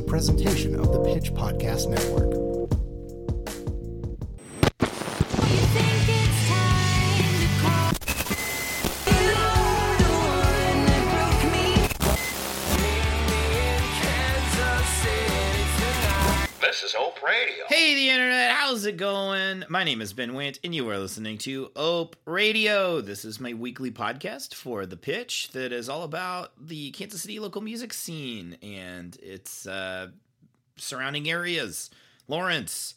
a presentation of the Pitch Podcast Network. Hey, the internet, how's it going? My name is Ben Wint, and you are listening to Ope Radio. This is my weekly podcast for The Pitch that is all about the Kansas City local music scene and its uh, surrounding areas. Lawrence,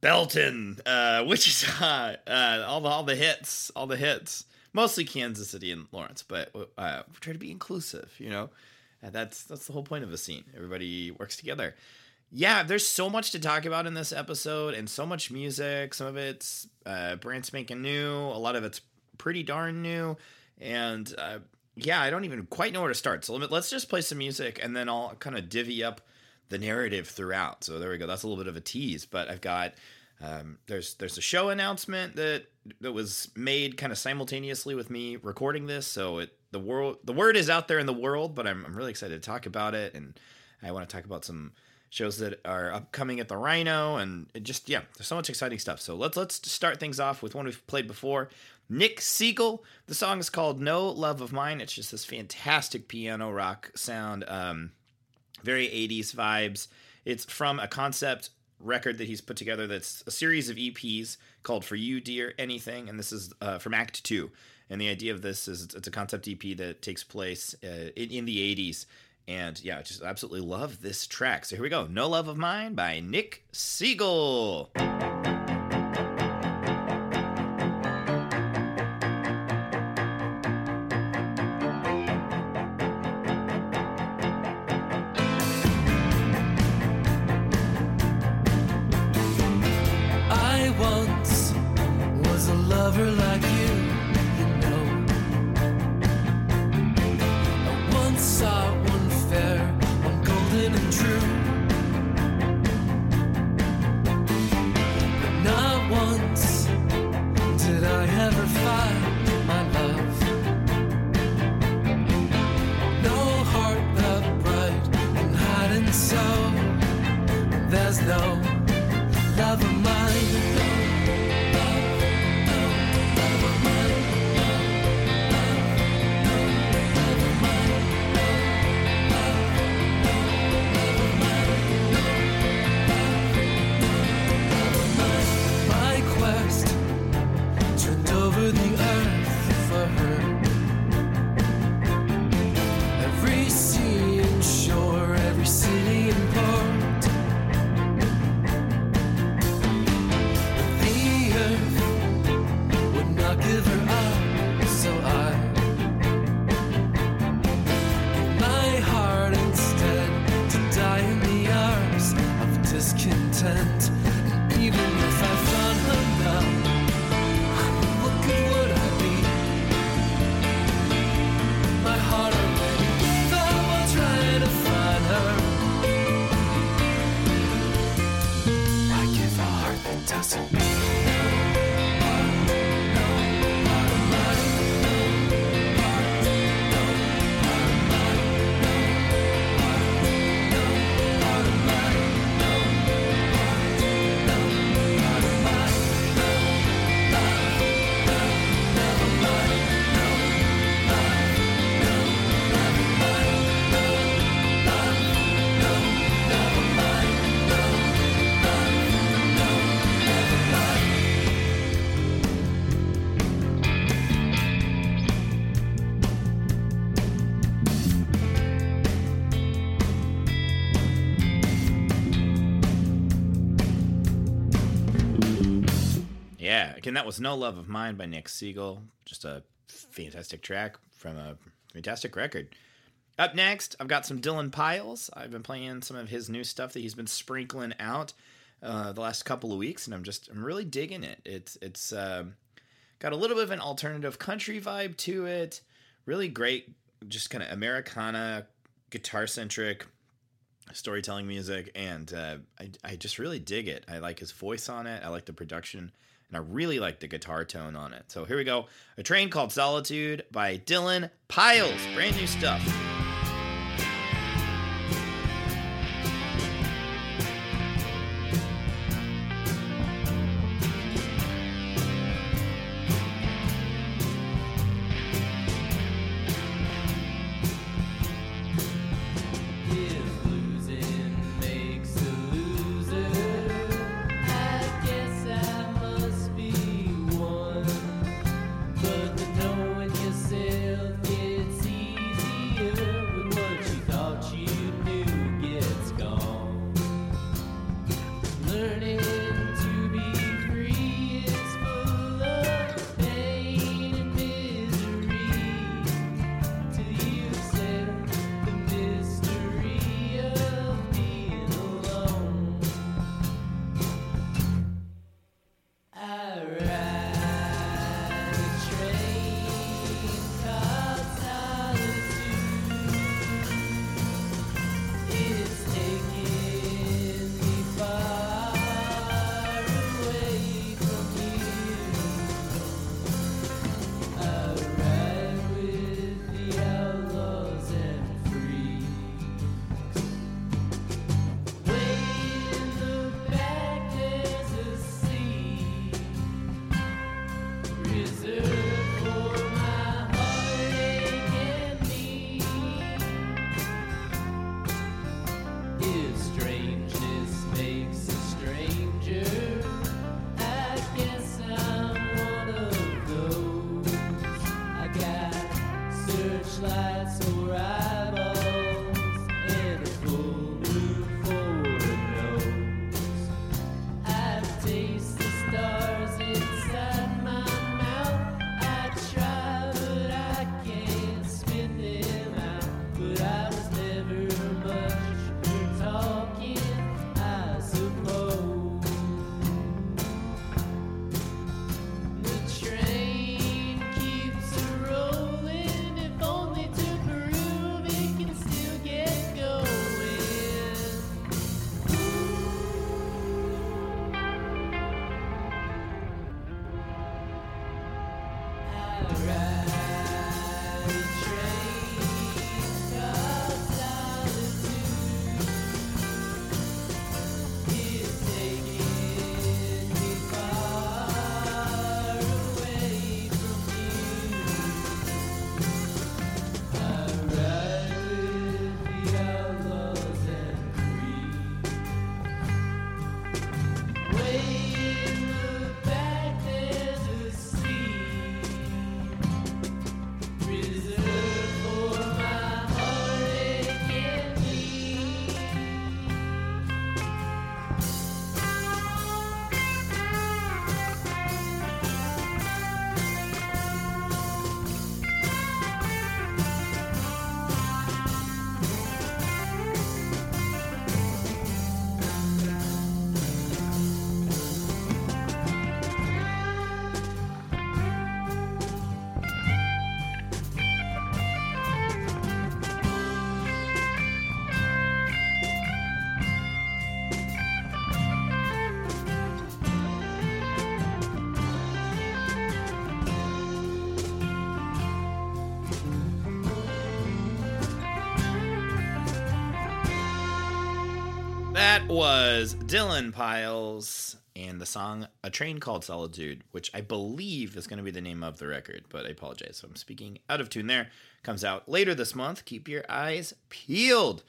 Belton, uh, Wichita, uh, all the all the hits, all the hits. Mostly Kansas City and Lawrence, but uh, we try to be inclusive. You know, and that's that's the whole point of a scene. Everybody works together yeah, there's so much to talk about in this episode and so much music. Some of it's uh, brand spanking new, a lot of it's pretty darn new. And uh, yeah, I don't even quite know where to start. So let's just play some music and then I'll kind of divvy up the narrative throughout. So there we go. That's a little bit of a tease, but I've got. Um, there's there's a show announcement that that was made kind of simultaneously with me recording this, so it the world the word is out there in the world, but I'm I'm really excited to talk about it, and I want to talk about some shows that are upcoming at the Rhino, and just yeah, there's so much exciting stuff. So let's let's start things off with one we've played before. Nick Siegel. The song is called "No Love of Mine." It's just this fantastic piano rock sound, um, very 80s vibes. It's from a concept record that he's put together that's a series of EPs called "For You, Dear Anything," and this is uh, from Act Two. And the idea of this is it's, it's a concept EP that takes place uh, in, in the 80s. And yeah, I just absolutely love this track. So here we go No Love of Mine by Nick Siegel. Again, that was No Love of Mine by Nick Siegel. Just a fantastic track from a fantastic record. Up next, I've got some Dylan Piles. I've been playing some of his new stuff that he's been sprinkling out uh, the last couple of weeks, and I'm just I'm really digging it. It's it's um got a little bit of an alternative country vibe to it. Really great, just kind of Americana, guitar centric storytelling music, and uh, I I just really dig it. I like his voice on it. I like the production. And I really like the guitar tone on it. So here we go. A Train Called Solitude by Dylan Piles. Brand new stuff. Was Dylan Piles and the song A Train Called Solitude, which I believe is going to be the name of the record, but I apologize I'm speaking out of tune there. Comes out later this month. Keep your eyes peeled.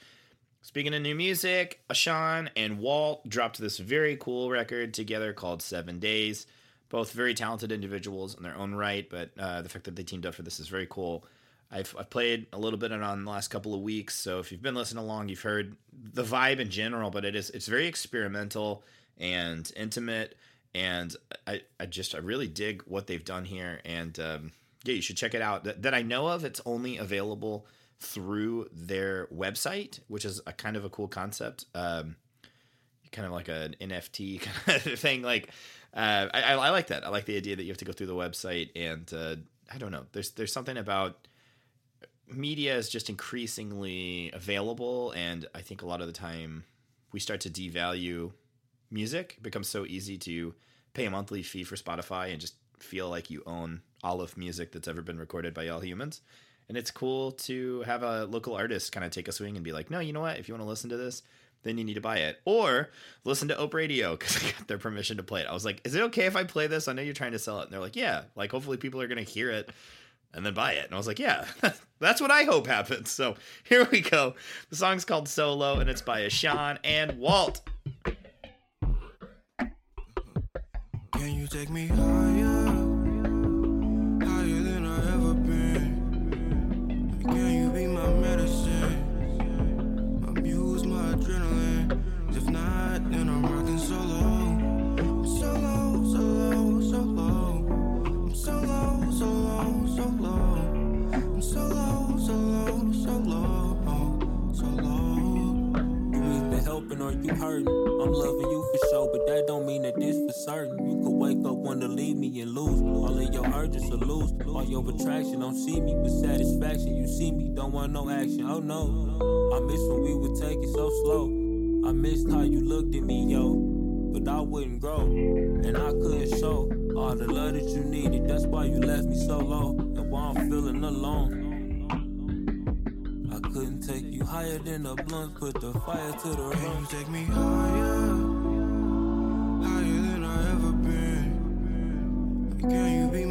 Speaking of new music, Ashan and Walt dropped this very cool record together called Seven Days. Both very talented individuals in their own right, but uh, the fact that they teamed up for this is very cool. I've, I've played a little bit on the last couple of weeks, so if you've been listening along, you've heard the vibe in general. But it is it's very experimental and intimate, and I, I just I really dig what they've done here. And um, yeah, you should check it out. That, that I know of, it's only available through their website, which is a kind of a cool concept. Um, kind of like an NFT kind of thing. Like, uh, I, I like that. I like the idea that you have to go through the website, and uh, I don't know. There's there's something about media is just increasingly available, and I think a lot of the time we start to devalue music. It becomes so easy to pay a monthly fee for Spotify and just feel like you own all of music that's ever been recorded by all humans. And it's cool to have a local artist kind of take a swing and be like, no, you know what? If you want to listen to this, then you need to buy it. Or listen to Ope Radio because I got their permission to play it. I was like, is it okay if I play this? I know you're trying to sell it. And they're like, yeah, like hopefully people are going to hear it and then buy it. And I was like, yeah, that's what I hope happens. So here we go. The song's called Solo and it's by Ashan and Walt. Can you take me higher? Urges are loose. All your attraction don't see me with satisfaction. You see me, don't want no action. Oh no. I miss when we would take it so slow. I missed how you looked at me, yo. But I wouldn't grow, and I couldn't show all the love that you needed. That's why you left me so low, and why I'm feeling alone. I couldn't take you higher than a blunt, put the fire to the room. Can you take me higher? Higher than I ever been. Can you be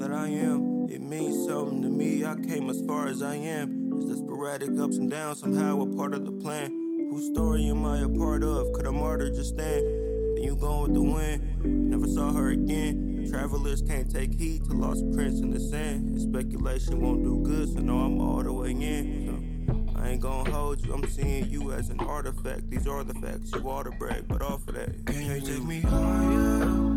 that I am. It means something to me. I came as far as I am. It's the sporadic ups and downs, somehow a part of the plan. Whose story am I a part of? Could a martyr just stand? Then you gone with the wind. Never saw her again. Travelers can't take heed to lost prints in the sand. And speculation won't do good, so no, I'm all the way in. So, I ain't gonna hold you, I'm seeing you as an artifact. These are the facts, you ought to brag, but off of that. Can you take me higher?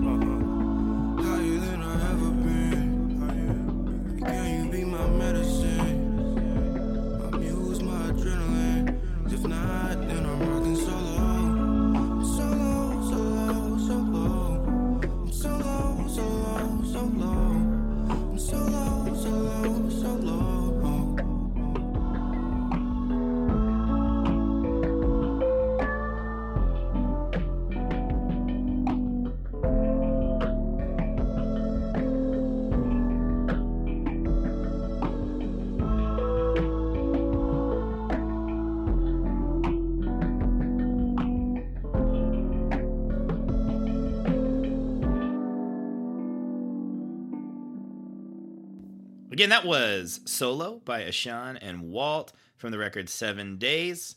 Again, that was Solo by Ashan and Walt from the record Seven Days.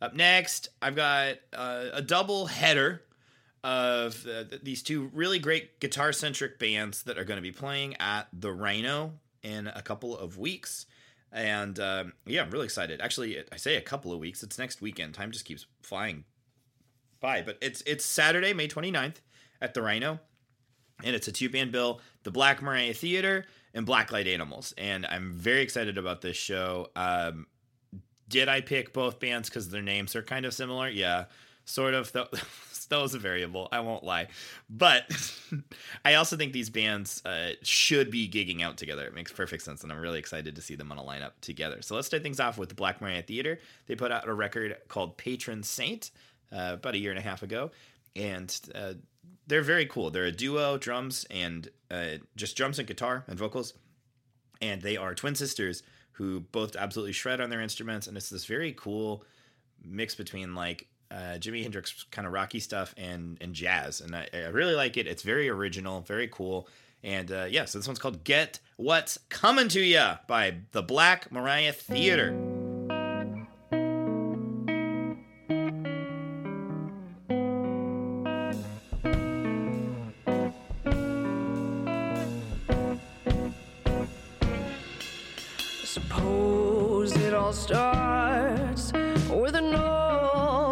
Up next, I've got uh, a double header of uh, these two really great guitar centric bands that are going to be playing at the Rhino in a couple of weeks. And um, yeah, I'm really excited. Actually, I say a couple of weeks. It's next weekend. Time just keeps flying by. But it's it's Saturday, May 29th at the Rhino and it's a two band bill the black mariah theater and blacklight animals and i'm very excited about this show um, did i pick both bands because their names are kind of similar yeah sort of. Though still is a variable. I won't lie, but I also think these bands uh, should be gigging out together. It makes perfect sense, and I'm really excited to see them on a lineup together. So let's start things off with the Black Maria Theater. They put out a record called Patron Saint uh, about a year and a half ago, and uh, they're very cool. They're a duo, drums and uh, just drums and guitar and vocals. And they are twin sisters who both absolutely shred on their instruments. And it's this very cool mix between like uh, Jimi Hendrix kind of rocky stuff and and jazz. And I, I really like it. It's very original very cool. And uh, yeah so this one's called Get What's Coming to Ya by the Black Mariah Theater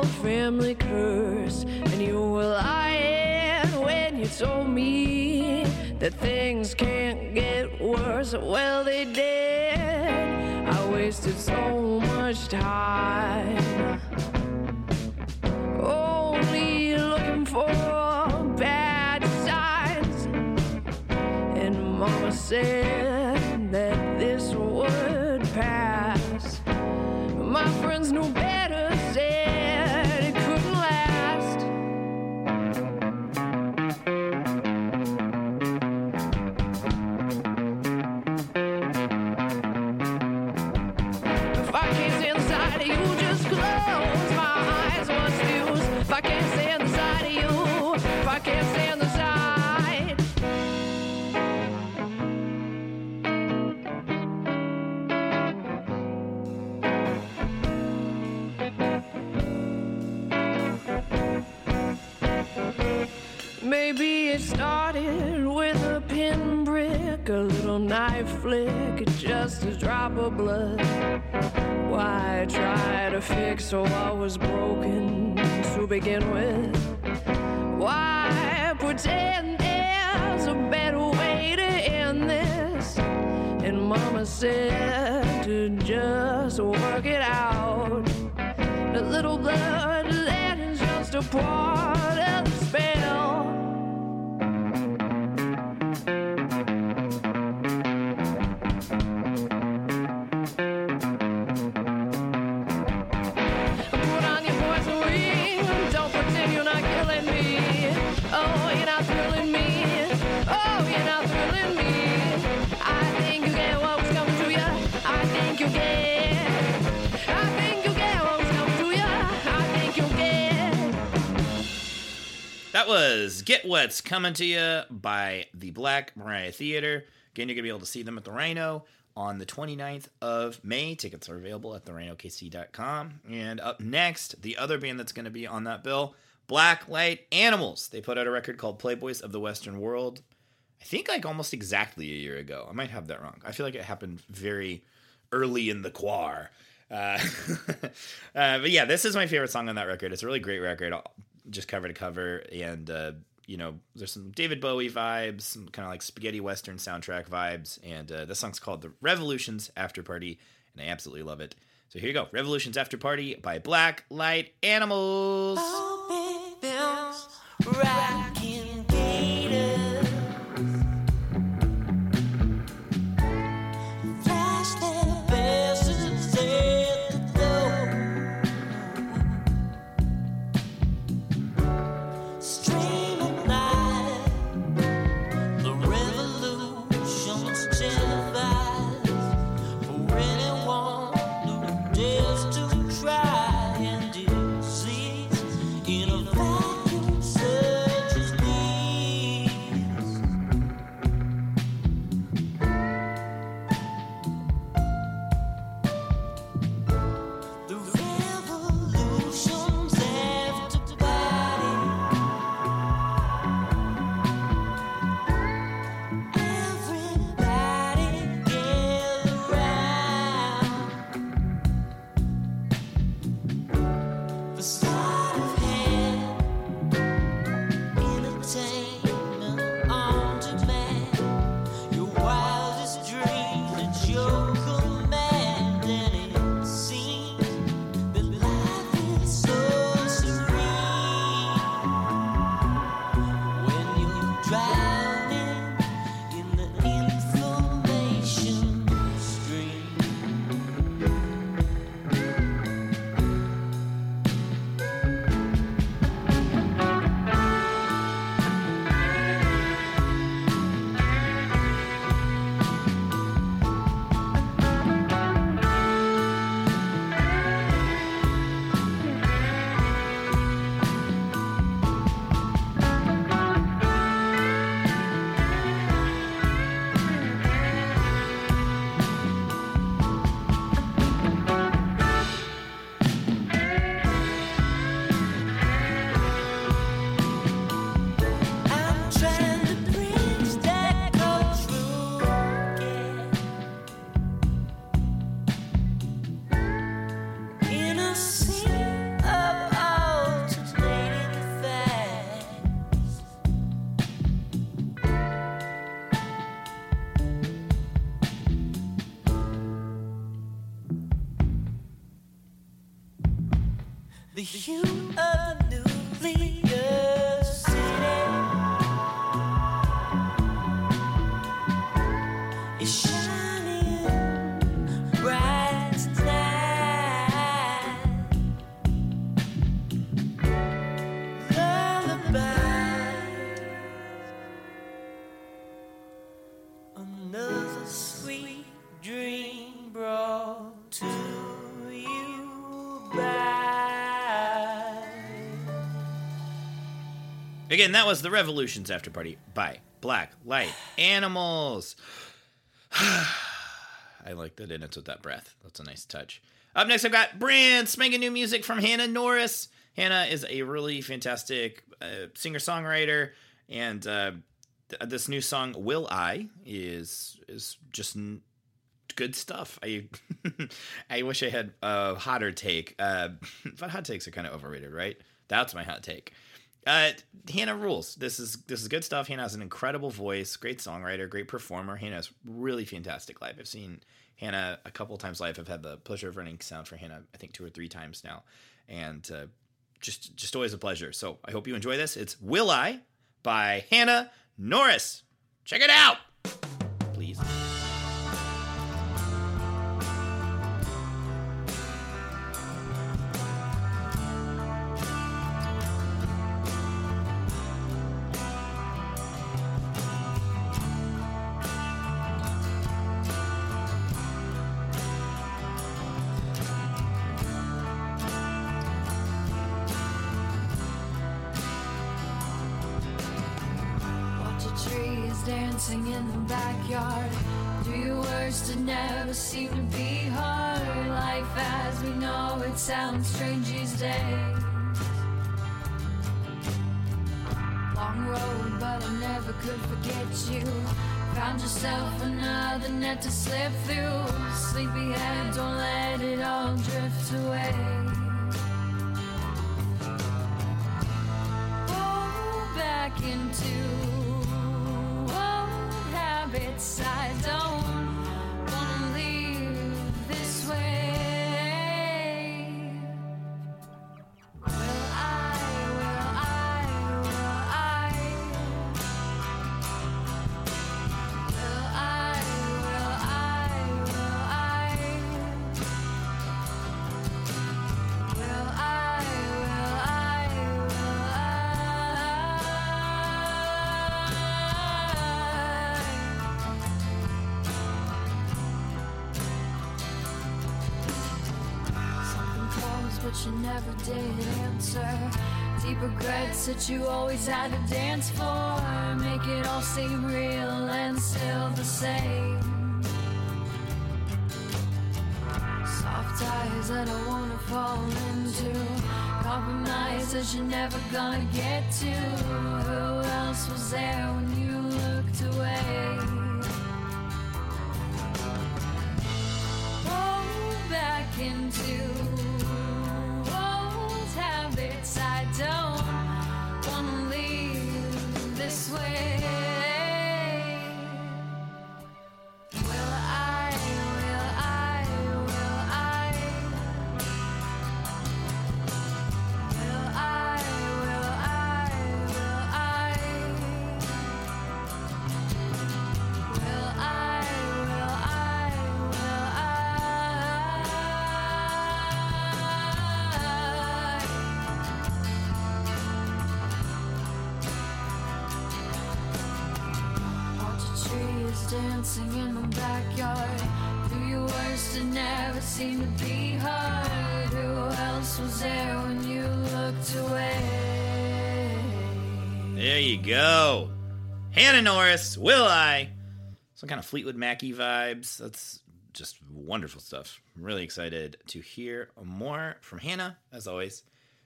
family curse, and you were lying when you told me that things can't get worse. Well, they did. I wasted so much time only looking for bad signs. And Mama said that this would pass. My friends knew better, Maybe it started with a pinprick, a little knife flick, just a drop of blood. Why try to fix what was broken to begin with? Why pretend there's a better way to end this? And Mama said to just work it out. The little blood that is just a part That was Get What's Coming to You by the Black Mariah Theater. Again, you're going to be able to see them at the Rhino on the 29th of May. Tickets are available at therhinokc.com. And up next, the other band that's going to be on that bill, Black Light Animals. They put out a record called Playboys of the Western World. I think like almost exactly a year ago. I might have that wrong. I feel like it happened very early in the quar. Uh, uh, but yeah, this is my favorite song on that record. It's a really great record, just cover to cover, and uh, you know, there's some David Bowie vibes, some kind of like spaghetti western soundtrack vibes, and uh, this song's called "The Revolutions After Party," and I absolutely love it. So here you go, "Revolutions After Party" by Black Light Animals. Rocking Again, that was the Revolutions After Party by Black Light Animals. I like that it ends with that breath. That's a nice touch. Up next, I've got brand spanking new music from Hannah Norris. Hannah is a really fantastic uh, singer songwriter, and uh, th- this new song "Will I" is is just n- good stuff. I I wish I had a hotter take, uh, but hot takes are kind of overrated, right? That's my hot take. Uh, Hannah rules. This is this is good stuff. Hannah has an incredible voice, great songwriter, great performer. Hannah's really fantastic live. I've seen Hannah a couple times live. I've had the pleasure of running sound for Hannah, I think two or three times now, and uh, just just always a pleasure. So I hope you enjoy this. It's "Will I" by Hannah Norris. Check it out, please. Never could forget you. Found yourself another net to slip through. Sleepyhead, don't let it all drift away. Oh, back into old habits. I never did answer. Deep regrets that you always had to dance for. Make it all seem real and still the same. Soft eyes that I wanna fall into. Compromise that you're never gonna get to. Who else was there when you looked away? Back into to be hard. Who else was there when you looked away? There you go. Hannah Norris, Will I? Some kind of Fleetwood Mackey vibes. That's just wonderful stuff. I'm really excited to hear more from Hannah, as always.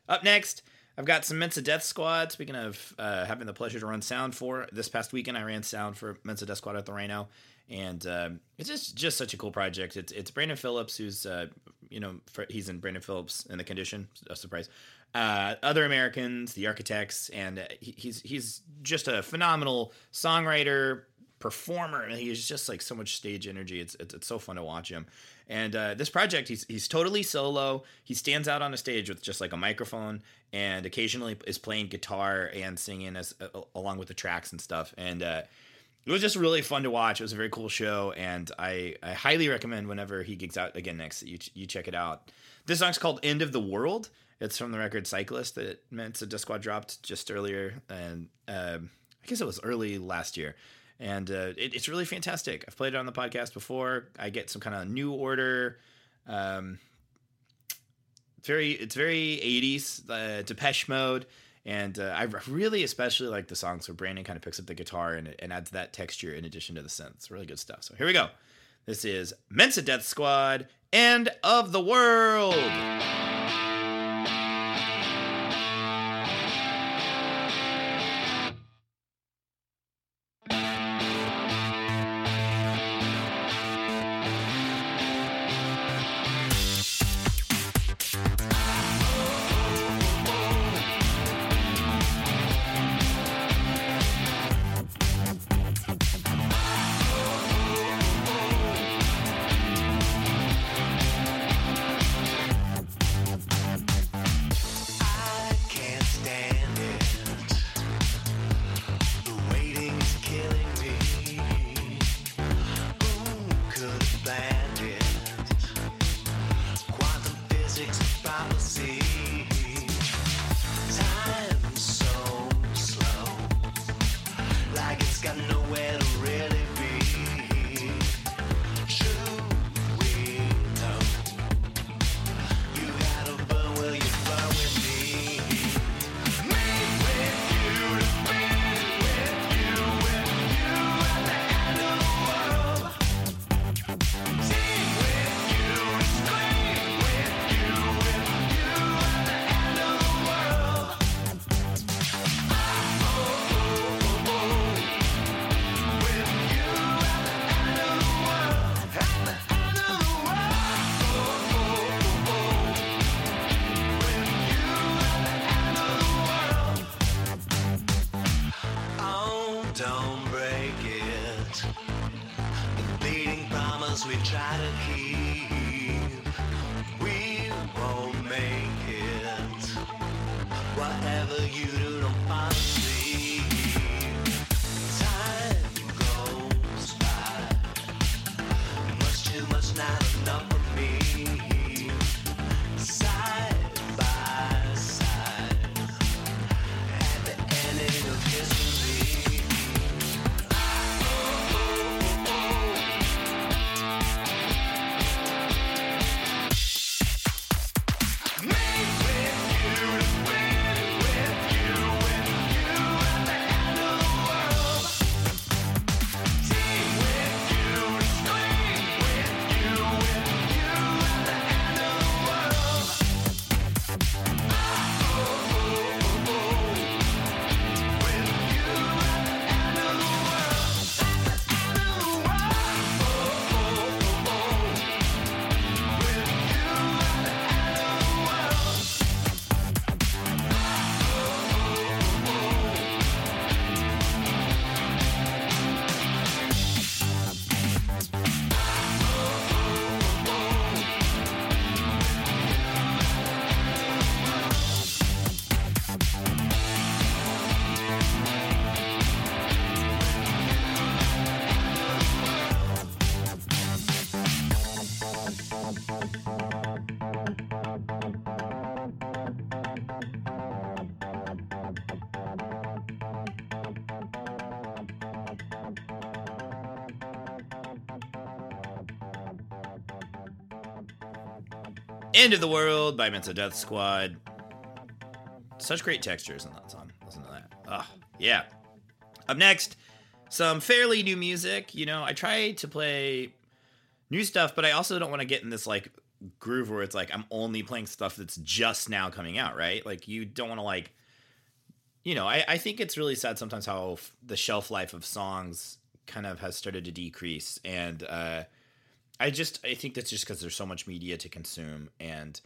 Up next, I've got some Mensa Death Squad. Speaking of uh, having the pleasure to run sound for this past weekend, I ran sound for Mensa Death Squad at the Rhino, and um, it's just just such a cool project. It's it's Brandon Phillips, who's uh, you know he's in Brandon Phillips in the condition. A surprise. Uh, other Americans, the Architects, and uh, he, he's he's just a phenomenal songwriter, performer he's just like so much stage energy. It's it's, it's so fun to watch him. And uh, this project, he's he's totally solo. He stands out on a stage with just like a microphone, and occasionally is playing guitar and singing as uh, along with the tracks and stuff. And uh, it was just really fun to watch. It was a very cool show, and I, I highly recommend whenever he gigs out again next, that you you check it out. This song's called "End of the World." It's from the record "Cyclist" that Mensa Death Squad dropped just earlier, and um, I guess it was early last year and uh, it, it's really fantastic. I've played it on the podcast before. I get some kind of new order. Um, very it's very 80s uh, Depeche Mode, and uh, I really especially like the songs where Brandon kind of picks up the guitar and, and adds that texture in addition to the synth. It's really good stuff. So here we go. This is Mensa Death Squad, End of the World. End of the World by Mensa Death Squad. Such great textures in that song. Listen to that. Ah, yeah. Up next, some fairly new music. You know, I try to play new stuff, but I also don't want to get in this like groove where it's like I'm only playing stuff that's just now coming out, right? Like you don't want to like you know, I, I think it's really sad sometimes how f- the shelf life of songs kind of has started to decrease and uh I just I think that's just because there's so much media to consume, and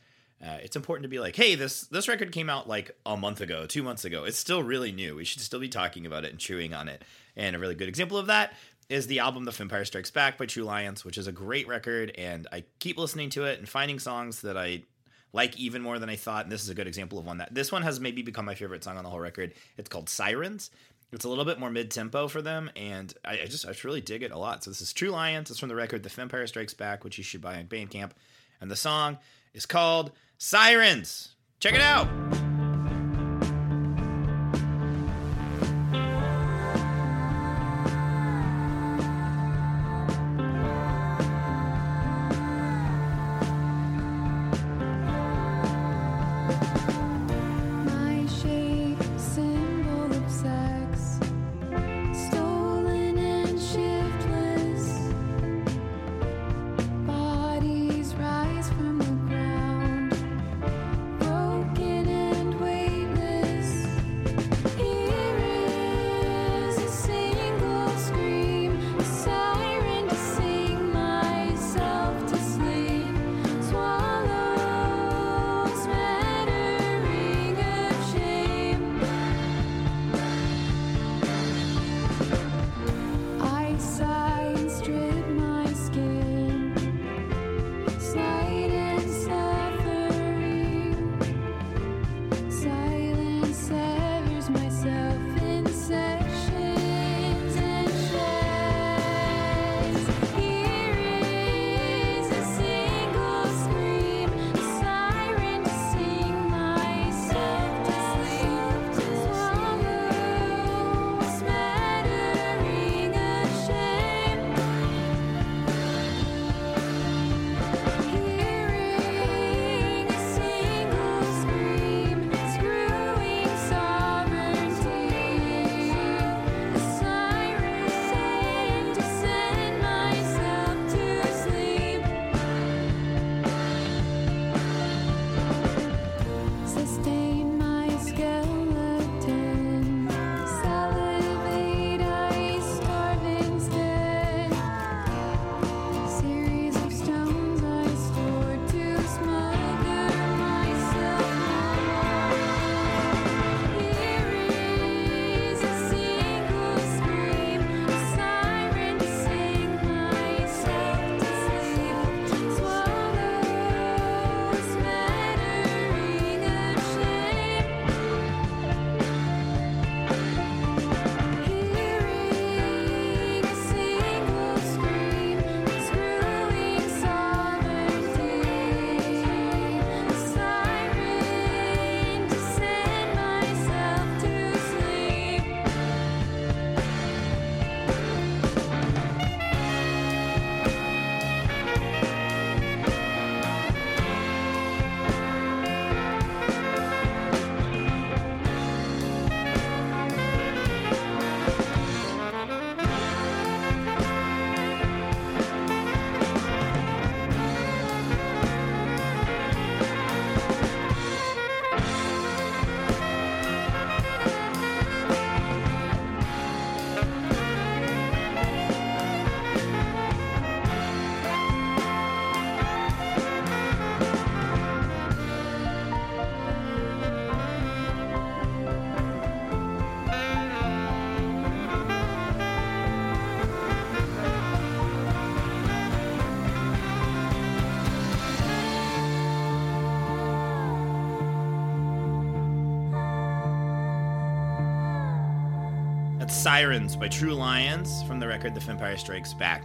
uh, it's important to be like, hey, this this record came out like a month ago, two months ago. It's still really new. We should still be talking about it and chewing on it. And a really good example of that is the album The Vampire Strikes Back by True Lions, which is a great record, and I keep listening to it and finding songs that I like even more than I thought. And this is a good example of one that this one has maybe become my favorite song on the whole record. It's called Sirens. It's a little bit more mid tempo for them, and I, I just I really dig it a lot. So this is True Lions. It's from the record The Vampire Strikes Back, which you should buy on Bandcamp, and the song is called Sirens. Check it out. That's Sirens by True Lions from the record The Vampire Strikes Back.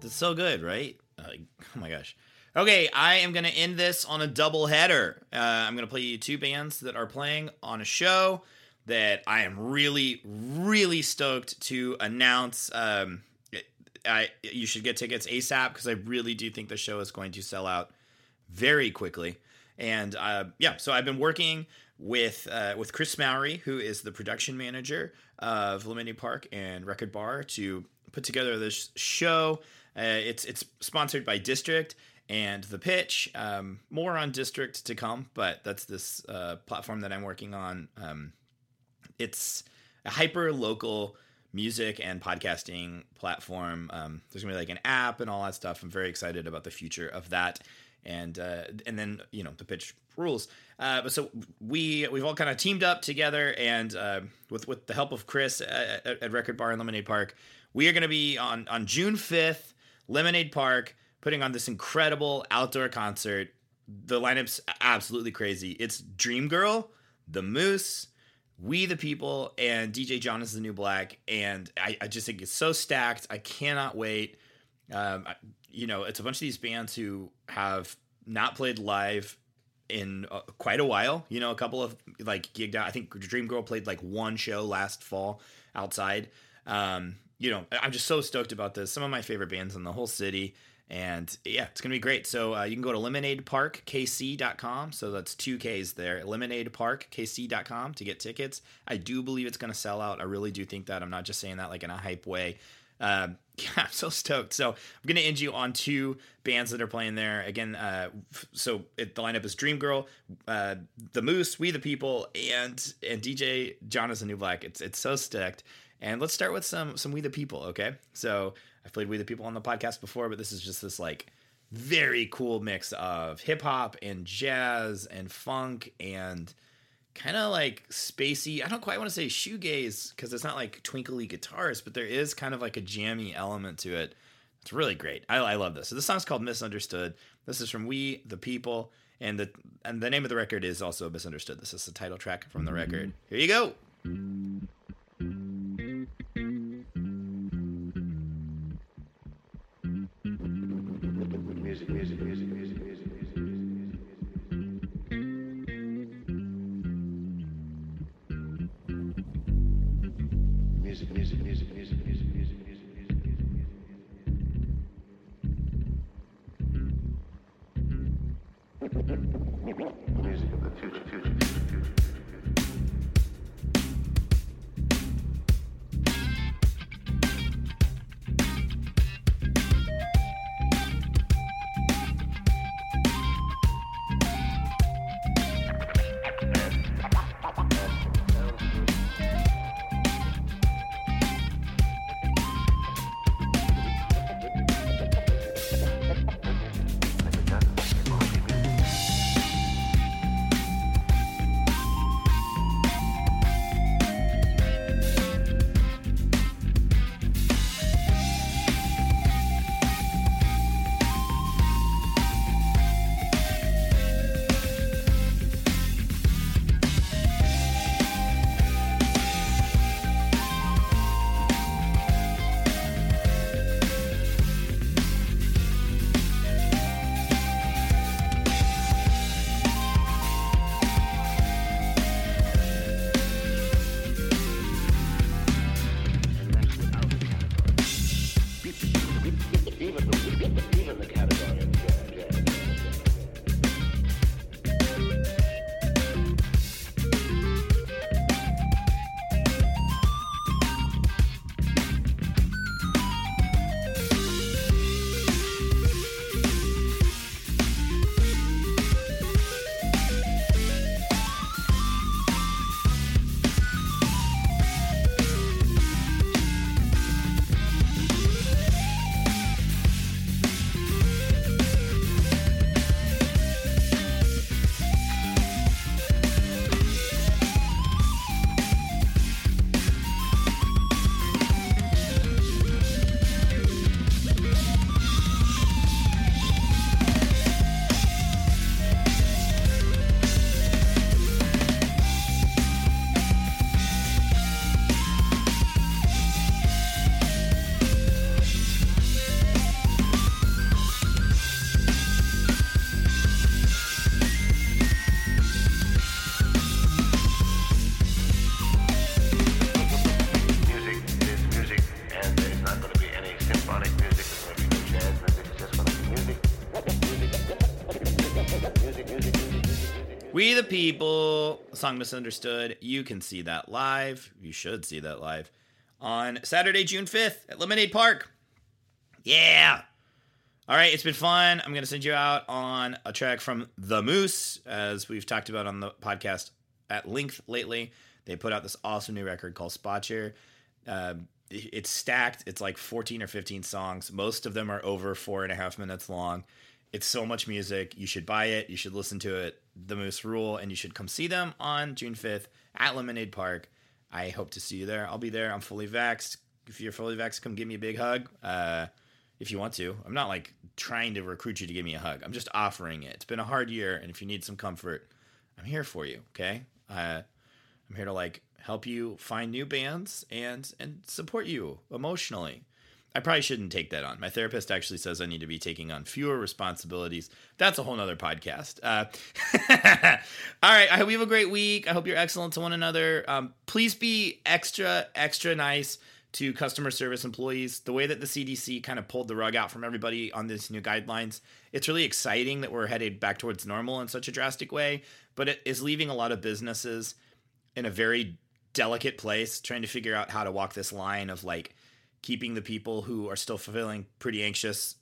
That's so good, right? Like, oh my gosh. Okay, I am going to end this on a double header. Uh, I'm going to play you two bands that are playing on a show that I am really, really stoked to announce. Um, I you should get tickets ASAP because I really do think the show is going to sell out very quickly. And uh, yeah, so I've been working with uh, with Chris Mowry, who is the production manager of Lemonade Park and Record Bar, to put together this show. Uh, it's it's sponsored by District and The Pitch. Um, more on District to come, but that's this uh, platform that I'm working on. Um, it's a hyper local music and podcasting platform. Um, there's gonna be like an app and all that stuff. I'm very excited about the future of that. And uh, and then you know the pitch rules. Uh, but so we we've all kind of teamed up together, and uh, with with the help of Chris at, at, Record Bar and Lemonade Park, we are going to be on on June 5th, Lemonade Park, putting on this incredible outdoor concert. The lineup's absolutely crazy. It's Dream Girl, The Moose, We the People, and DJ John is the New Black. And I, I just think it's so stacked. I cannot wait. Um, you know, it's a bunch of these bands who have not played live in uh, quite a while. You know, a couple of like gigged out. I think Dream Girl played like one show last fall outside. Um, you know, I'm just so stoked about this. Some of my favorite bands in the whole city. And yeah, it's going to be great. So uh, you can go to lemonadeparkkc.com. So that's two Ks there. Lemonadeparkkc.com to get tickets. I do believe it's going to sell out. I really do think that. I'm not just saying that like in a hype way. Um, yeah, I'm so stoked. So I'm to end you on two bands that are playing there. Again, uh, so it, the lineup is Dream Girl, uh, The Moose, We the People, and and DJ John is the New Black. It's it's so stacked. And let's start with some some We the People, okay? So I've played We the People on the podcast before, but this is just this like very cool mix of hip hop and jazz and funk and kind of like spacey. I don't quite want to say shoegaze because it's not like twinkly guitars, but there is kind of like a jammy element to it. It's really great. I, I love this. So this song's called "Misunderstood." This is from We the People, and the and the name of the record is also "Misunderstood." This is the title track from the record. Mm-hmm. Here you go. People, song Misunderstood. You can see that live. You should see that live on Saturday, June 5th at Lemonade Park. Yeah. All right, it's been fun. I'm going to send you out on a track from The Moose, as we've talked about on the podcast at length lately. They put out this awesome new record called Spotcher. Um, it- it's stacked. It's like 14 or 15 songs. Most of them are over four and a half minutes long. It's so much music. You should buy it. You should listen to it. The Moose Rule, and you should come see them on June 5th at Lemonade Park. I hope to see you there. I'll be there. I'm fully vaxxed. if you're fully vaxxed, come give me a big hug. Uh, if you want to, I'm not like trying to recruit you to give me a hug. I'm just offering it. It's been a hard year, and if you need some comfort, I'm here for you. Okay, uh, I'm here to like help you find new bands and and support you emotionally. I probably shouldn't take that on. My therapist actually says I need to be taking on fewer responsibilities. That's a whole nother podcast. Uh, all right. I hope you have a great week. I hope you're excellent to one another. Um, please be extra, extra nice to customer service employees. The way that the CDC kind of pulled the rug out from everybody on these new guidelines, it's really exciting that we're headed back towards normal in such a drastic way, but it is leaving a lot of businesses in a very delicate place trying to figure out how to walk this line of like keeping the people who are still feeling pretty anxious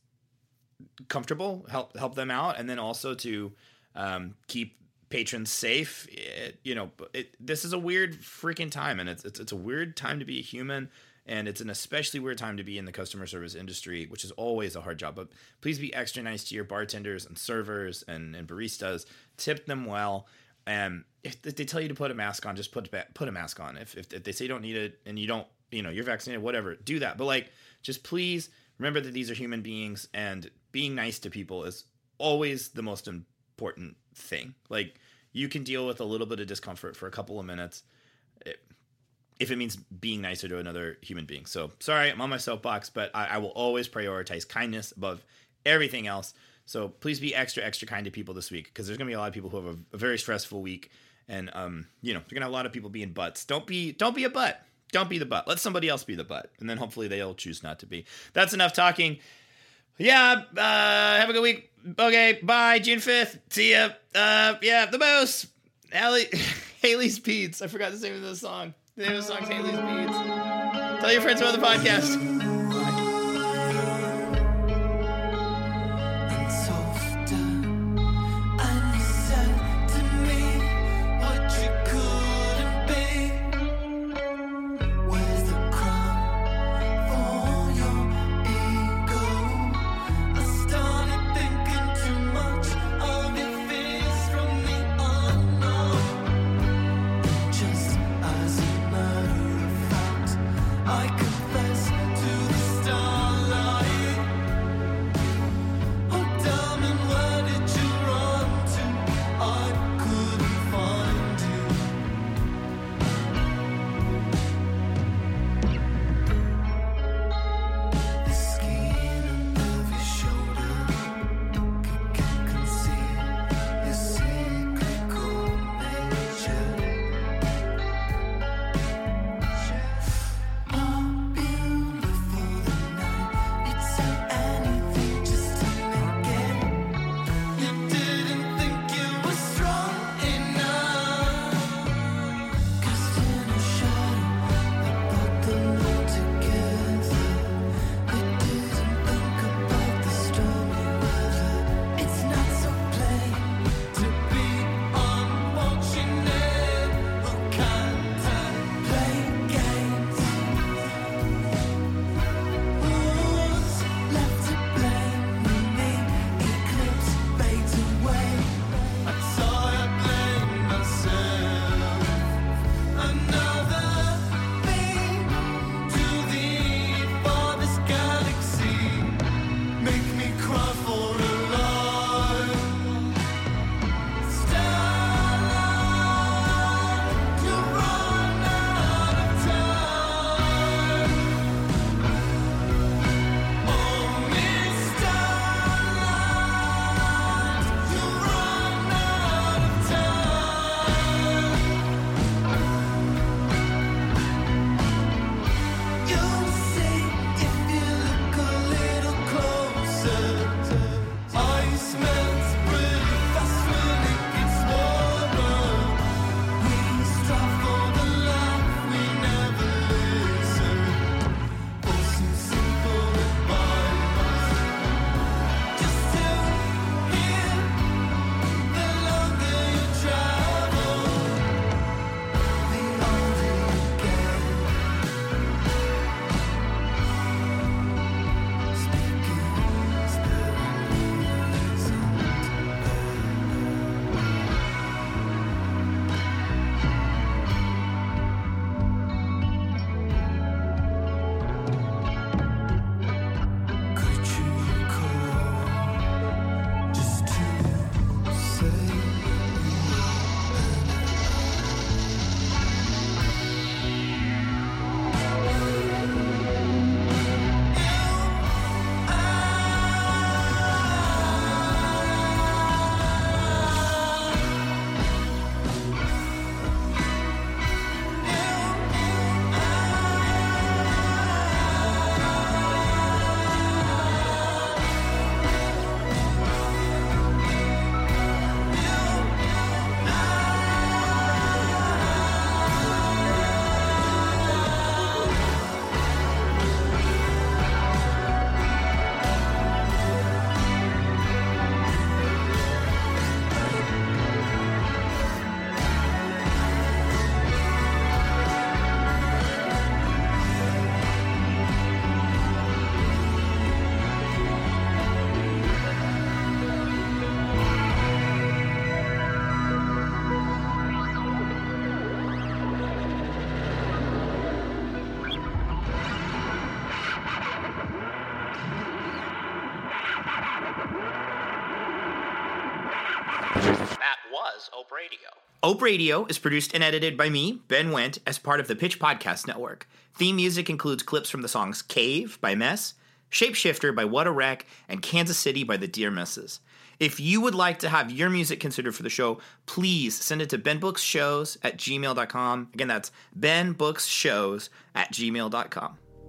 comfortable help help them out and then also to um, keep patrons safe. It, you know it, this is a weird freaking time and it's, it's it's a weird time to be a human and it's an especially weird time to be in the customer service industry which is always a hard job. But please be extra nice to your bartenders and servers and, and baristas. Tip them well. And if they tell you to put a mask on just put put a mask on. If, if, if they say you don't need it and you don't you know you're vaccinated whatever do that. But like just please remember that these are human beings and being nice to people is always the most important thing. Like you can deal with a little bit of discomfort for a couple of minutes if it means being nicer to another human being. So sorry i'm on my soapbox but i, I will always prioritize kindness above everything else. So please be extra extra kind to people this week because there's going to be a lot of people who have a, a very stressful week and um you know you're going to have a lot of people being butts. Don't be don't be a butt don't be the butt. Let somebody else be the butt, and then hopefully they'll choose not to be. That's enough talking. Yeah, uh, have a good week. Okay, bye. June fifth. See ya. Uh, yeah, the most. Haley, Haley's Beats. I forgot the name of the song. The name of the song is Haley's Beats. Tell your friends about the podcast. Ope Radio is produced and edited by me, Ben Wendt, as part of the Pitch Podcast Network. Theme music includes clips from the songs Cave by Mess, Shapeshifter by What a Wreck, and Kansas City by the Dear Misses. If you would like to have your music considered for the show, please send it to benbooksshows at gmail.com. Again, that's benbooksshows at gmail.com.